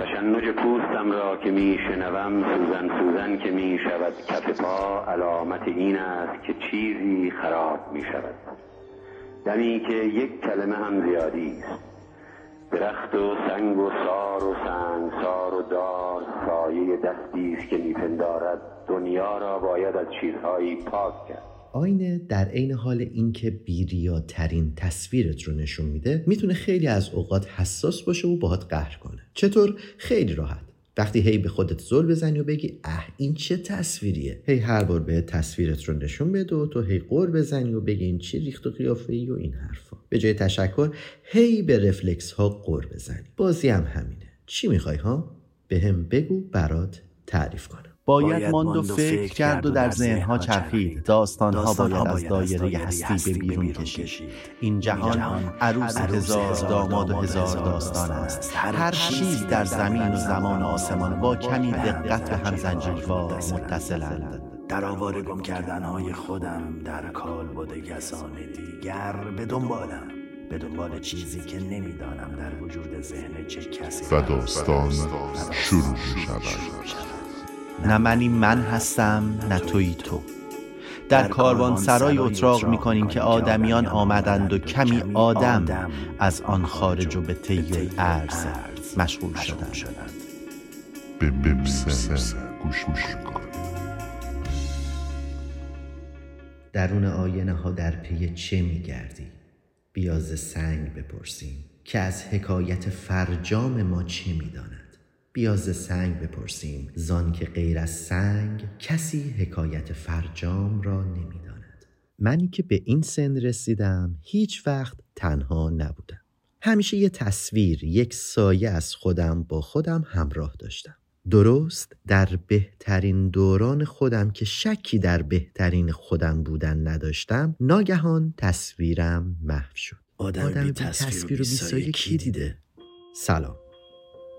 تشنج پوستم را که می شنوم سوزن سوزن که می شود کف پا علامت این است که چیزی خراب می شود دمی که یک کلمه هم زیادی است. درخت و سنگ و سار و سنگ سار و دار سایه دستی است که میپندارد. دنیا را باید از چیزهایی پاک کرد. آینه در عین حال اینکه بیریاترین تصویرت رو نشون میده می‌تونه خیلی از اوقات حساس باشه و باهات قهر کنه. چطور؟ خیلی راحت. وقتی هی به خودت زل بزنی و بگی اه این چه تصویریه؟ هی هر بار به تصویرت رو نشون بده و تو هی قور بزنی و بگی این چی ریخت و قیافه ای و این حرفا. به جای تشکر هی به رفلکس ها قور بزنی. بازی هم همینه. چی می‌خوای ها؟ به هم بگو برات تعریف کنم. باید ماند و فکر کرد و در ذهنها چرخید. داستانها باید از دایره هستی به بیرون کشید. این جهان عروس هزار داماد و هزار داستان است. هر چیز در زمین و زمان و آسمان با کمی دقت به هم زنجیروار متصلند. در آوار گم کردنهای خودم در کال بوده کسان دیگر به دنبالم به دنبال چیزی که نمی‌دانم در وجود ذهن چه کسی و داستان شروع می شود نه منی من هستم نه توی تو. در کاروان سرای اتراق می کنیم که آدمیان آمدند و کمی آدم از آن خارج و به طی ارز مشغول شدند. به گوش درون آینه ها در پی چه می گردی؟ بیاز سنگ بپرسیم که از حکایت فرجام ما چه می داند؟ بیاز سنگ بپرسیم. زان که غیر از سنگ کسی حکایت فرجام را نمی‌داند. منی که به این سن رسیدم هیچ وقت تنها نبودم. همیشه یه تصویر یک سایه از خودم با خودم همراه داشتم. درست در بهترین دوران خودم که شکی در بهترین خودم بودن نداشتم ناگهان تصویرم محو شد. آدم بی تصویر و بی سایه کی دیده؟ سلام.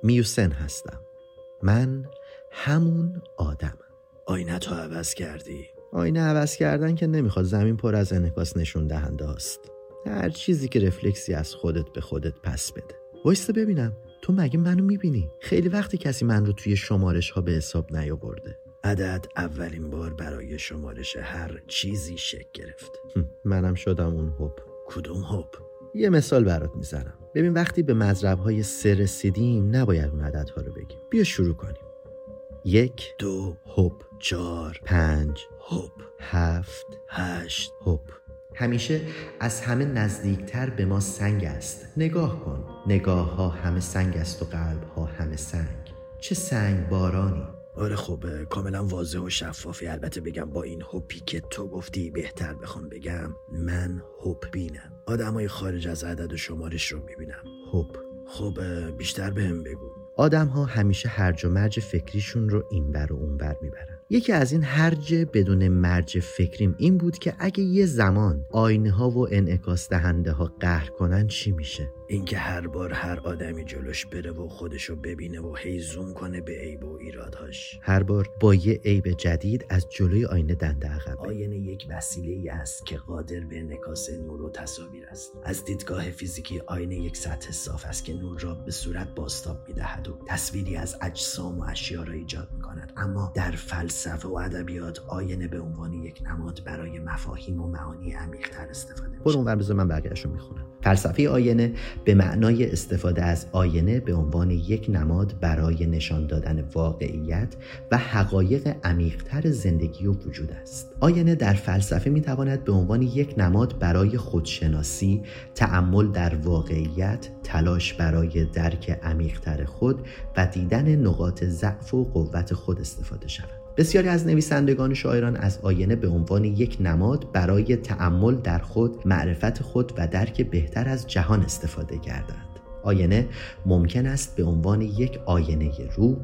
میوسن هستم. من همون آدمم. آینه تو عوض کردی. آینه عوض کردن که نمی‌خواد. زمین پر از انعکاس نشون دهنده است هر چیزی که رفلکسی از خودت به خودت پس بده. وایسته ببینم. تو مگه منو می‌بینی؟ خیلی وقتی کسی من رو توی شمارش ها به حساب نیاورده. عدد اولین بار برای شمارش هر چیزی شک گرفت. منم شدم اون هوب. کدوم هوب؟ یه مثال برات می‌زنم. ببین وقتی به مذرب های سه رسیدیم نباید اون عددها رو بگیم. بیا شروع کنیم. یک دو هوب چهار پنج هوب هفت هشت هوب. همیشه از همه نزدیکتر به ما سنگ است. نگاه کن. نگاه ها همه سنگ است و قلب ها همه سنگ. چه سنگ بارانی. آره خب کاملا واضح و شفافی. البته بگم با این هوپی که تو گفتی بهتر بخوام بگم من هوپ بینم. آدمای خارج از عدد و شمارش رو می‌بینم. هوپ. خب بیشتر بهم بگو. آدم ها همیشه هرج و مرج فکریشون رو اینور و اونور می‌برن. یکی از این هرج بدون مرج فکریم این بود که اگه یه زمان آینه ها و انعکاس دهنده ها قهر کنن چی میشه؟ اینکه هر بار هر آدمی جلوش بره و خودشو ببینه و هی زوم کنه به عیب و ایرادهاش. هر بار با یه عیب جدید از جلوی آینه دنده عقب آینه یک وسیله ای است که قادر به انعکاس نور و تصاویر است. از دیدگاه فیزیکی آینه یک سطح صاف است که نور را به صورت باستاب می‌دهد و تصویری از اجسام و اشیا را ایجاد می‌کند. اما در فلسفه و ادبیات آینه به عنوان یک نماد برای مفاهیم و معانی عمیقتر استفاده میشه. اونور بذار من بقیه‌اشو می‌خونم. فلسفه آینه به معنای استفاده از آینه به عنوان یک نماد برای نشان دادن واقعیت و حقایق عمیقتر زندگی و وجود است. آینه در فلسفه می‌تواند به عنوان یک نماد برای خودشناسی تعمل در واقعیت تلاش برای درک عمیقتر خود و دیدن نقاط ضعف و قوت خود استفاده شود. بسیاری از نویسندگان شاعران از آینه به عنوان یک نماد برای تعمل در خود معرفت خود و درک بهتر از جهان استفاده کردند. آینه ممکن است به عنوان یک آینه روح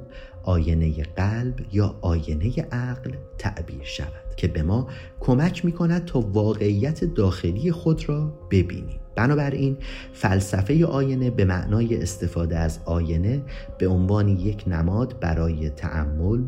آینه قلب یا آینه عقل تعبیر شود که به ما کمک می کند تا واقعیت داخلی خود را ببینیم. بنابراین فلسفه آینه به معنای استفاده از آینه به عنوان یک نماد برای تعمل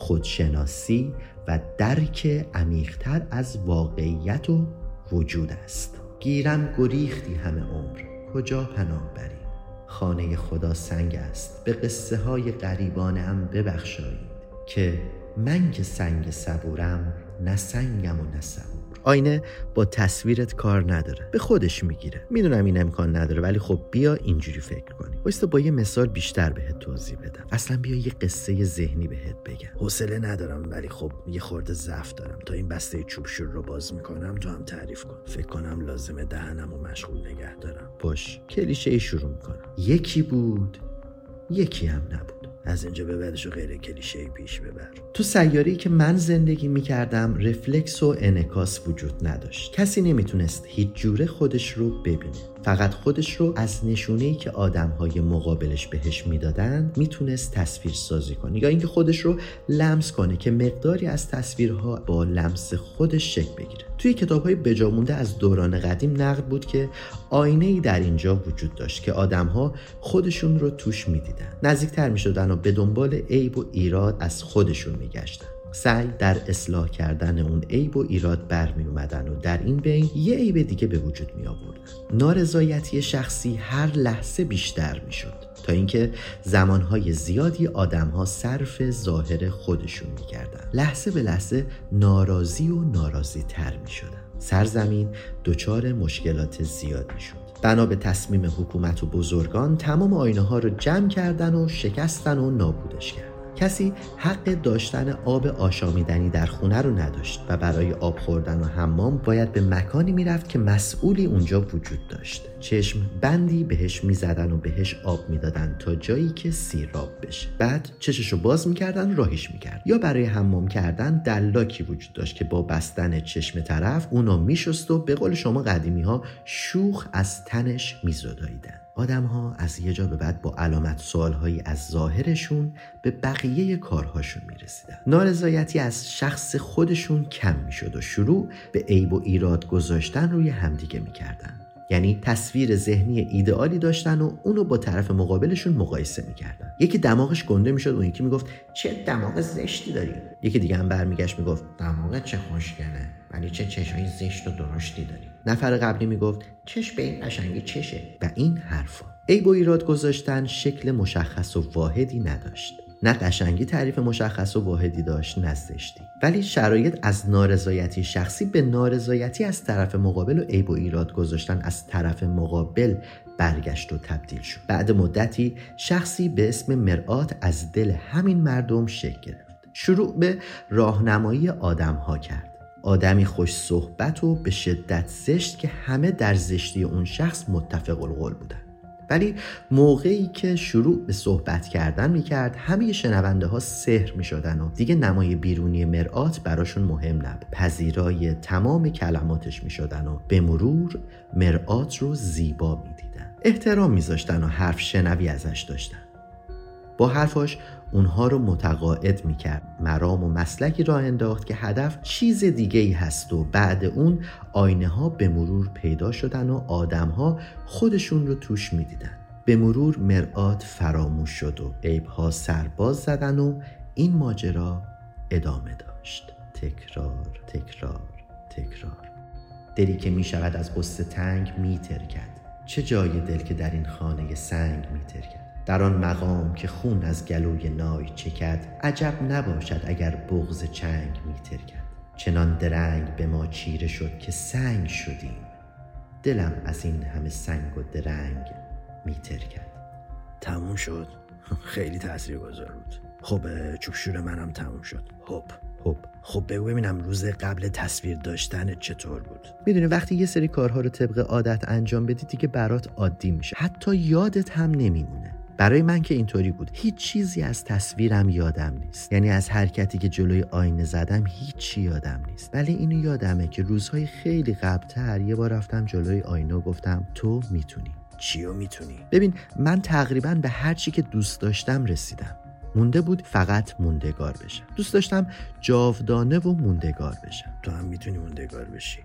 خودشناسی و درک عمیقتر از واقعیت و وجود است. گیرم گریختی همه عمر. کجا پناه بری خانه خدا سنگ است. به قصه های غریبانم ببخشایید که من که سنگ صبورم نه سنگم و نه صبور. آینه با تصویرت کار نداره. به خودش می‌گیره. می‌دونم این امکان نداره ولی خب بیا اینجوری فکر کنی. وایستا با یه مثال بیشتر بهت توضیح بدم. اصلا بیا یه قصه ذهنی بهت بگم. حوصله ندارم ولی خب یه خورده ضعف دارم. تا این بسته چوب شور رو باز می‌کنم تو هم تعریف کن. فکر کنم لازمه دهنم و مشغول نگه دارم. باش. کلیشه ای شروع می‌کنم. یکی بود یکی هم نبود. از اینجا به بعدش غیر کلیشه پیش ببر. تو سیاری که من زندگی می‌کردم رفلکس و انکاس وجود نداشت. کسی نمی‌تونست هیچ جوره خودش رو ببینه. فقط خودش رو از نشونه ای که آدم های مقابلش بهش می‌دادن می‌تونست تصویر سازی کنه. یا اینکه خودش رو لمس کنه که مقداری از تصویرها با لمس خودش شکل بگیره. توی کتاب های بجامونده از دوران قدیم نقد بود که آینه ای در اینجا وجود داشت که آدم ها خودشون رو توش می‌دیدن. نزدیکتر می‌شدن و به دنبال عیب و ایراد از خودشون میگشتن. سعی در اصلاح کردن اون عیب و ایراد برمی اومدن و در این بین یه عیب دیگه به وجود می آوردن نارضایتی شخصی هر لحظه بیشتر می شد تا اینکه زمانهای زیادی آدمها صرف ظاهر خودشون می‌کردن لحظه به لحظه ناراضی و ناراضی تر می شدن. سرزمین دچار مشکلات زیاد می شد. بنا به تصمیم حکومت و بزرگان تمام آینه ها رو جمع کردن و شکستن و نابودش کردن. کسی حق داشتن آب آشامیدنی در خونه رو نداشت و برای آب خوردن و حمام باید به مکانی می‌رفت که مسئولی اونجا وجود داشت. چشم بندی بهش می‌زدن و بهش آب می‌دادن تا جایی که سیراب بشه. بعد چششو باز می‌کردن راهیش می‌کرد. یا برای حمام کردن دلاکی وجود داشت که با بستن چشم طرف اونو میشست و به قول شما قدیمی ها شوخ از تنش میزداییدن. آدم ها از یه جا به بعد با علامت سوال هایی از ظاهرشون به بقیه کارهاشون می رسیدن. نارضایتی از شخص خودشون کم می شد و شروع به عیب و ایراد گذاشتن روی همدیگه می کردن. یعنی تصویر ذهنی ایدئالی داشتن و اونو با طرف مقابلشون مقایسه می‌کردن. یکی دماغش گنده می‌شد و یکی می‌گفت چه دماغ زشتی داری؟ یکی دیگه هم برمیگشت می‌گفت دماغ چه خوشگله ولی چه چشمای زشت و درشتی داری؟ نفر قبلی می‌گفت چش به این قشنگی چشه و این حرفا. عیب و ایراد گذاشتن شکل مشخص و واحدی نداشت. نه قشنگی تعریف مشخص و واحدی داشت نه ولی شرایط از نارضایتی شخصی به نارضایتی از طرف مقابل و عیب و ایراد گذاشتن از طرف مقابل برگشت و تبدیل شد. بعد مدتی شخصی به اسم مرآت از دل همین مردم شکل گرفت. شروع به راهنمایی آدم ها کرد. آدمی خوش صحبت و به شدت زشت که همه در زشتی اون شخص متفق القول بودن. ولی موقعی که شروع به صحبت کردن می‌کرد همه شنونده ها سحر می‌شدن و دیگه نمای بیرونی مرآت براشون مهم نبود. پذیرای تمام کلماتش می‌شدن و به مرور مرآت رو زیبا می‌دیدن. احترام میذاشتن و حرف شنوی ازش داشتن. با حرفاش اونها رو متقاعد می‌کرد. مرام و مسلکی را انداخت که هدف چیز دیگه ای هست و بعد اون آینه ها به مرور پیدا شدن و آدم ها خودشون رو توش می‌دیدن. به مرور مرآت فراموش شد و عیب ها سرباز زدن و این ماجرا ادامه داشت. تکرار تکرار تکرار. دلی که می شود از قصه تنگ میترکد. چه جای دل که در این خانه سنگ میترکد؟ در آن مقام که خون از گلوی نای چکد عجب نباشد اگر بغز چنگ میترکد. چنان درنگ به ما چیره شد که سنگ شدیم. دلم از این همه سنگ و درنگ میترکد. تموم شد. خیلی تاثیر گذار بود. خب چوبشور منم تموم شد. خب. خب. خب بگو ببینم روز قبل تصویر داشتن چطور بود؟ می‌دونی وقتی یه سری کارها رو طبق عادت انجام بدی دیگه برات عادی میشه. حتی یادت هم نمیمونه. برای من که اینطوری بود. هیچ چیزی از تصویرم یادم نیست. یعنی از حرکتی که جلوی آینه زدم هیچی یادم نیست. ولی اینو یادمه که روزهای خیلی قبلتر یه بار رفتم جلوی آینه و گفتم تو می‌تونی. چیو می‌تونی؟ ببین من تقریبا به هر چی که دوست داشتم رسیدم. مونده بود فقط موندگار بشم. دوست داشتم جاودانه و موندگار بشم. تو هم می‌تونی موندگار بشی.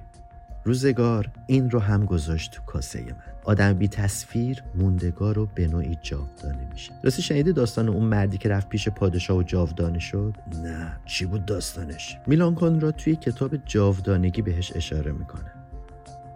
روزگار این رو هم گذاشت تو کاسه من. آدم بی تصویر موندگار و به نوعی جاودانه میشه. راستی شنیدی داستان اون مردی که رفت پیش پادشاه و جاودانه شد؟ نه. چی بود داستانش؟ میلان کن را توی کتاب جاودانگی بهش اشاره می‌کنه.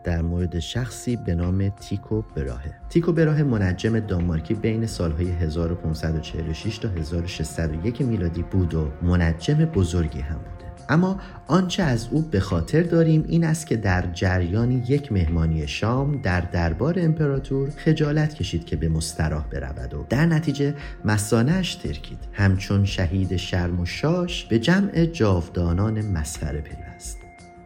در مورد شخصی به نام تیکو براهه. تیکو براهه منجم دانمارکی بین سالهای 1546 تا 1601 میلادی بود و منجم بزرگی هم بوده اما آنچه از او به خاطر داریم این است که در جریان یک مهمانی شام در دربار امپراتور خجالت کشید که به مستراح برود و در نتیجه مسانش ترکید. همچون شهید شرم و شاش به جمع جاودانان مسخره پیوست.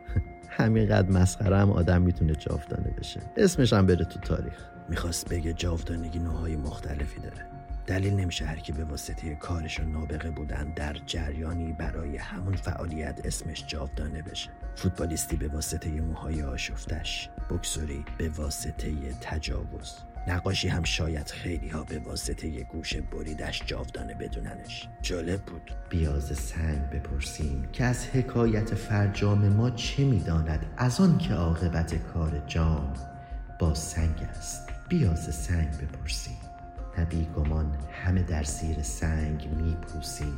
همینقدر مسخره هم آدم می‌تونه جاودانه بشه. اسمش هم بره تو تاریخ. می‌خواست بگه جاودانگی نوعهای مختلفی داره. دلیل نمیشه هر کی به واسطه کارش و نابغه بودن در جریانی برای همون فعالیت اسمش جاودانه بشه. فوتبالیستی به واسطه موهای آشفتش بکسوری به واسطه تجاوز. نقاشی هم شاید خیلی ها به واسطه گوش بریدش جاودانه بدوننش. جالب بود. بیاز سنگ بپرسیم که از حکایت فرجام ما چه می‌داند؟ از آن که عاقبت کار جام با سنگ است. بیاز سنگ بپرسیم. نبی گمان همه در زیر سنگ میپوسیم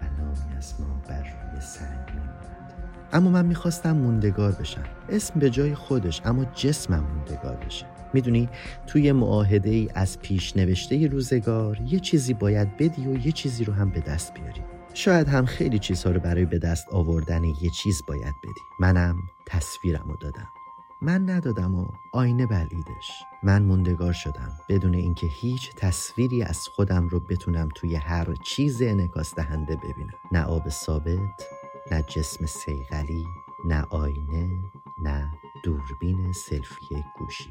و نامی از ما بر روی سنگ میماند. اما من می‌خواستم موندگار بشم. اسم به جای خودش اما جسمم موندگار بشه. می‌دونی توی معاهده ای از پیش نوشته روزگار یه چیزی باید بدی و یه چیزی رو هم به دست بیاری. شاید هم خیلی چیزها رو برای به دست آوردن یه چیز باید بدی. منم تصویرم رو دادم. من ندادم و آینه بلعیدش. من موندگار شدم. بدون اینکه هیچ تصویری از خودم رو بتونم توی هر چیز انعکاس دهنده ببینم. نه آب ثابت نه جسم سیغلی نه آینه نه دوربین سلفی گوشی.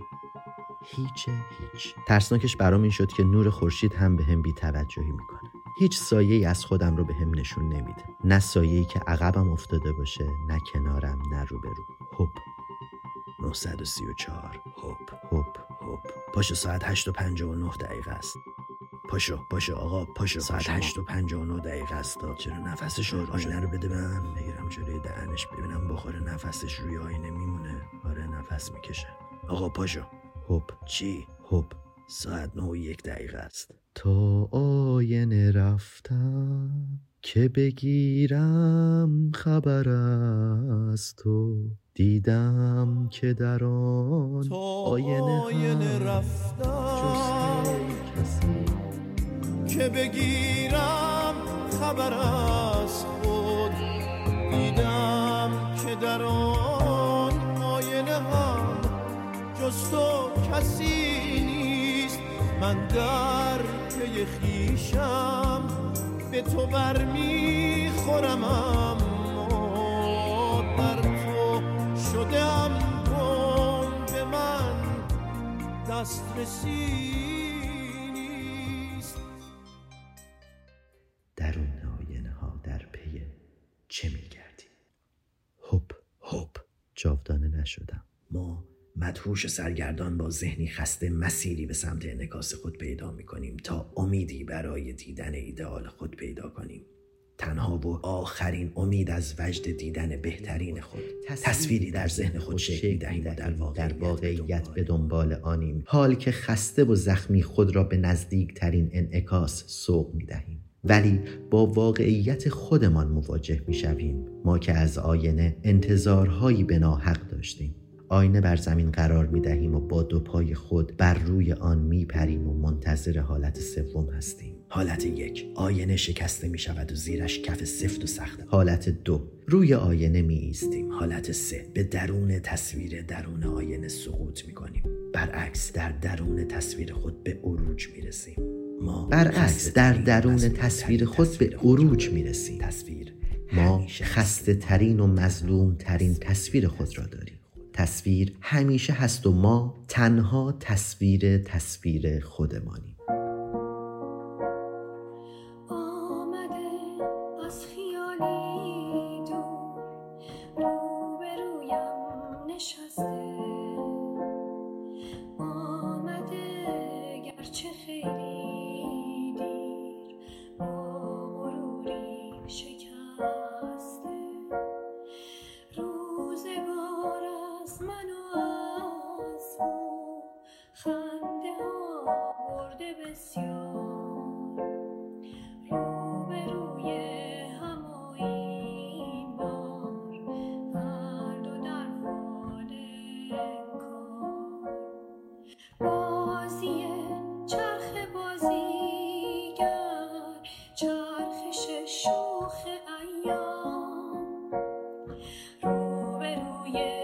هیچ هیچ. ترسناکش برام این شد که نور خورشید هم به هم بیتوجهی می‌کنه. هیچ سایه از خودم رو به هم نشون نمیده. نه سایه‌ای که عقبم افتاده باشه نه کنارم نه روبرو. هوب 934 هوب هوب هوب پاشو ساعت 8 و 59 دقیقه است. پاشو پاشو آقا پاشو. ساعت 8 و 59 دقیقه است. چرا نفسش رو آینه رو بده من بگیرم جلوی دهنش ببینم بخور نفسش روی آینه میمونه. آره نفس می‌کشه. آقا پاشو. هوب چی؟ هوب ساعت 9 و یک دقیقه است. تا آینه رفتم. که بگیرم خبر از تو. دیدم که در آن آینه, آینه رفتم کسی. که بگیرم خبر از خود. دیدم که در آن آینه هم جز تو کسی نیست. من در پی خیشم به تو برمیخورم اما در تو شدم گم به من دسترسی مدهوش و سرگردان با ذهنی خسته مسیری به سمت انعکاس خود پیدا می کنیم تا امیدی برای دیدن ایدئال خود پیدا کنیم. تنها و آخرین امید از وجد دیدن بهترین خود. تصویری در ذهن خود شکل می دهیم و در در واقعیت به دنبال. دنبال آنیم. حال که خسته و زخمی خود را به نزدیک ترین انعکاس سوق می دهیم ولی با واقعیت خودمان مواجه می شویم ما که از آینه انتظارهایی به ناحق داشتیم. آینه بر زمین قرار می دهیم و با دو پای خود بر روی آن می پریم و منتظر حالت سوم هستیم. حالت یک آینه شکسته می شود و زیرش کف سفت و سخت. حالت دو روی آینه می ایستیم حالت سه به درون تصویر درون آینه سقوط می کنیم برعکس در درون تصویر خود به عروج می رسیم ما برعکس در درون تصویر- تصویر خود به عروج می رسیم تصویر ما خسته ترین و مظلوم ترین تصویر خود را داریم. تصویر همیشه هست و ما تنها تصویر تصویر خودمانیم. از من و از بسیار. روبروی به روی هم و این بار هر دو در حال کار. بازی چرخ بازیگر چرخش شوخ ایام. رو